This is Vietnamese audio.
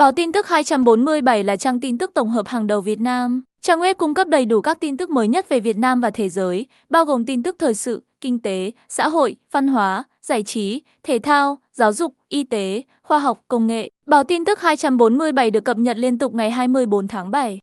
Báo tin tức 247 là trang tin tức tổng hợp hàng đầu Việt Nam. Trang web cung cấp đầy đủ các tin tức mới nhất về Việt Nam và thế giới, bao gồm tin tức thời sự, kinh tế, xã hội, văn hóa, giải trí, thể thao, giáo dục, y tế, khoa học, công nghệ. Báo tin tức 247 được cập nhật liên tục ngày 24 tháng 7.